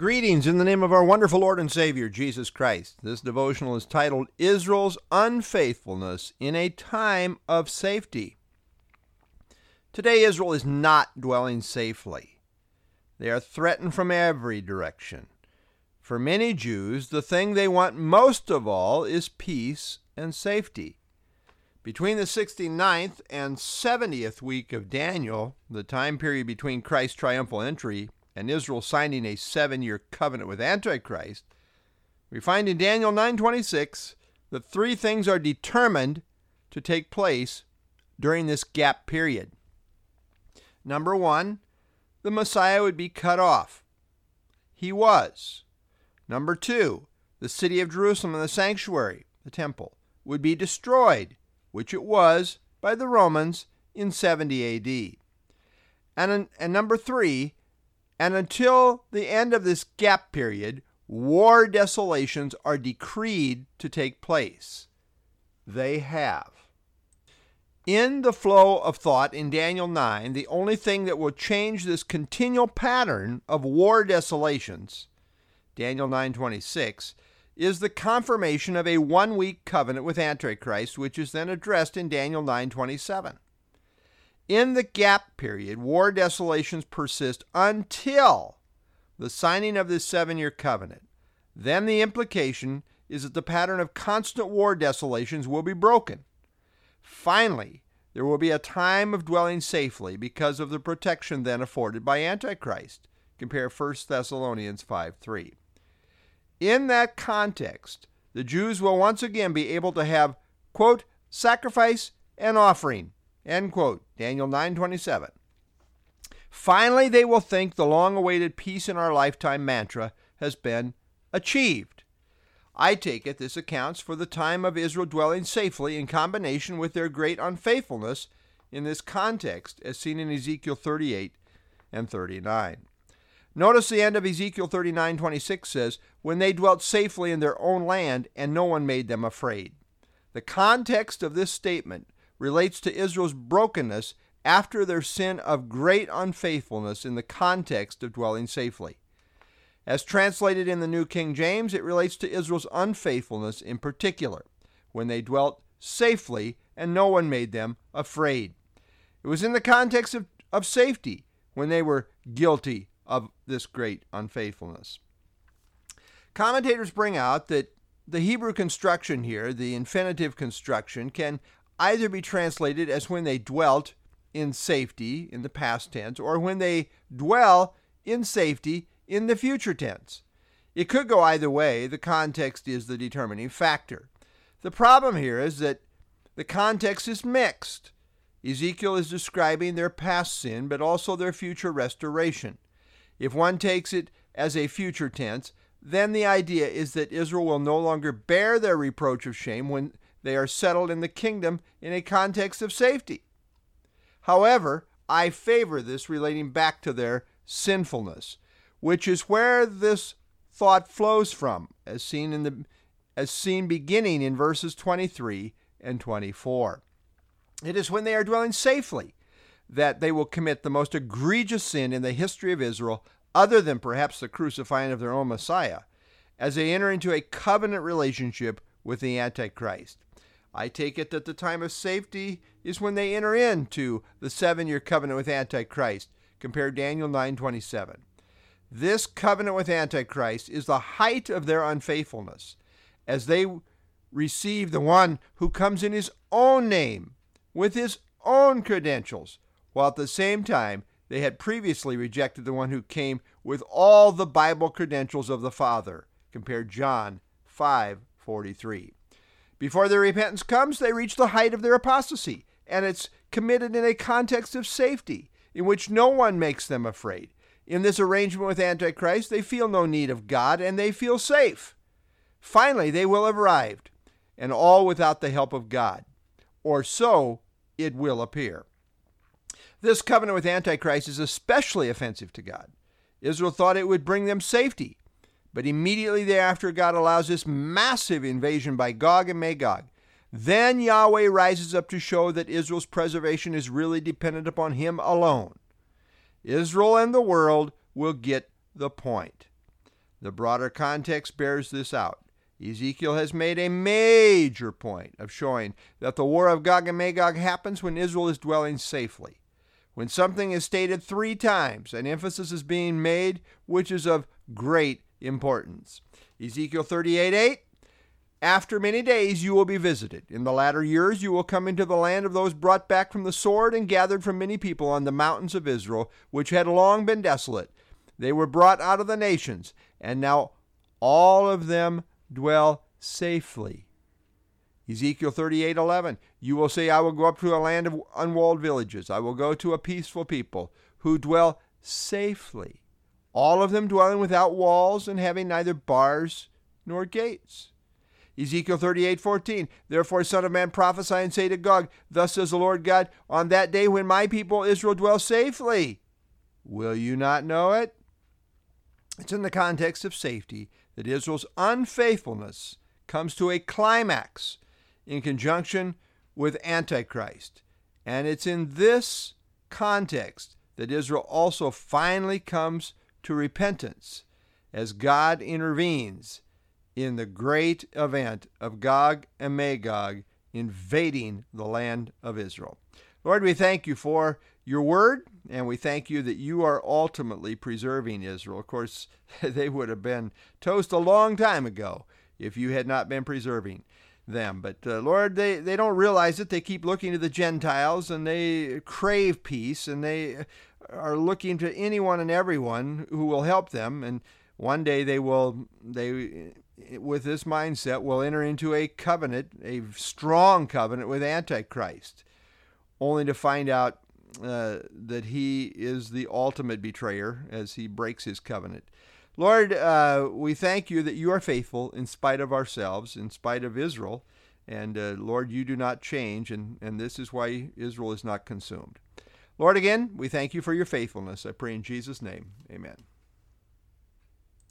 Greetings in the name of our wonderful Lord and Savior, Jesus Christ. This devotional is titled Israel's Unfaithfulness in a Time of Safety. Today, Israel is not dwelling safely. They are threatened from every direction. For many Jews, the thing they want most of all is peace and safety. Between the 69th and 70th week of Daniel, the time period between Christ's triumphal entry and Israel signing a seven-year covenant with Antichrist, we find in Daniel 9:26 that three things are determined to take place during this gap period. Number one, the Messiah would be cut off. He was. Number two, the city of Jerusalem and the sanctuary, the temple, would be destroyed, which it was by the Romans in 70 AD. And, and number three, and until the end of this gap period, war desolations are decreed to take place. They have. In the flow of thought in Daniel 9, the only thing that will change this continual pattern of war desolations, Daniel 9:26, is the confirmation of a one-week covenant with Antichrist, which is then addressed in Daniel 9:27. In the gap period, war desolations persist until the signing of this seven year covenant. Then the implication is that the pattern of constant war desolations will be broken. Finally, there will be a time of dwelling safely because of the protection then afforded by Antichrist. Compare 1 Thessalonians 5 3. In that context, the Jews will once again be able to have, quote, sacrifice and offering, End quote. Daniel 9:27. Finally, they will think the long-awaited peace in our lifetime mantra has been achieved. I take it this accounts for the time of Israel dwelling safely in combination with their great unfaithfulness in this context, as seen in Ezekiel 38 and 39. Notice the end of Ezekiel 39:26 says, "When they dwelt safely in their own land, and no one made them afraid." The context of this statement relates to Israel's brokenness after their sin of great unfaithfulness in the context of dwelling safely. As translated in the New King James, it relates to Israel's unfaithfulness in particular, when they dwelt safely and no one made them afraid. It was in the context of, of safety when they were guilty of this great unfaithfulness. Commentators bring out that the Hebrew construction here, the infinitive construction, can either be translated as when they dwelt in safety in the past tense or when they dwell in safety in the future tense. It could go either way. The context is the determining factor. The problem here is that the context is mixed. Ezekiel is describing their past sin, but also their future restoration. If one takes it as a future tense, then the idea is that Israel will no longer bear their reproach of shame when they are settled in the kingdom in a context of safety. However, I favor this relating back to their sinfulness, which is where this thought flows from, as seen in the as seen beginning in verses 23 and 24. It is when they are dwelling safely that they will commit the most egregious sin in the history of Israel, other than perhaps the crucifying of their own Messiah, as they enter into a covenant relationship with the Antichrist. I take it that the time of safety is when they enter into the seven-year covenant with Antichrist. Compare Daniel 9:27. This covenant with Antichrist is the height of their unfaithfulness, as they receive the one who comes in his own name, with his own credentials, while at the same time they had previously rejected the one who came with all the Bible credentials of the Father. Compare John 5:43. Before their repentance comes, they reach the height of their apostasy, and it's committed in a context of safety, in which no one makes them afraid. In this arrangement with Antichrist, they feel no need of God and they feel safe. Finally, they will have arrived, and all without the help of God. Or so it will appear. This covenant with Antichrist is especially offensive to God. Israel thought it would bring them safety, but immediately thereafter, God allows this massive invasion by Gog and Magog. Then Yahweh rises up to show that Israel's preservation is really dependent upon Him alone. Israel and the world will get the point. The broader context bears this out. Ezekiel has made a major point of showing that the war of Gog and Magog happens when Israel is dwelling safely. When something is stated three times, an emphasis is being made which is of great importance. Ezekiel 38 8 after many days you will be visited. In the latter years you will come into the land of those brought back from the sword and gathered from many people on the mountains of Israel, which had long been desolate. They were brought out of the nations, and now all of them dwell safely. Ezekiel 38:11 You will say I will go up to a land of unwalled villages I will go to a peaceful people who dwell safely all of them dwelling without walls and having neither bars nor gates. Ezekiel 38:14 Therefore son of man prophesy and say to Gog thus says the Lord God on that day when my people Israel dwell safely. Will you not know it? It's in the context of safety that Israel's unfaithfulness comes to a climax in conjunction with Antichrist. And it's in this context that Israel also finally comes to repentance as God intervenes in the great event of Gog and Magog invading the land of Israel. Lord, we thank you for your word, and we thank you that you are ultimately preserving Israel. Of course, they would have been toast a long time ago if you had not been preserving them. But uh, Lord, they, they don't realize it. They keep looking to the Gentiles and they crave peace and they are looking to anyone and everyone who will help them. And one day they will, they with this mindset, will enter into a covenant, a strong covenant with Antichrist, only to find out uh, that he is the ultimate betrayer as he breaks his covenant. Lord, uh, we thank you that you are faithful in spite of ourselves, in spite of Israel. And uh, Lord, you do not change, and, and this is why Israel is not consumed. Lord, again, we thank you for your faithfulness. I pray in Jesus' name. Amen.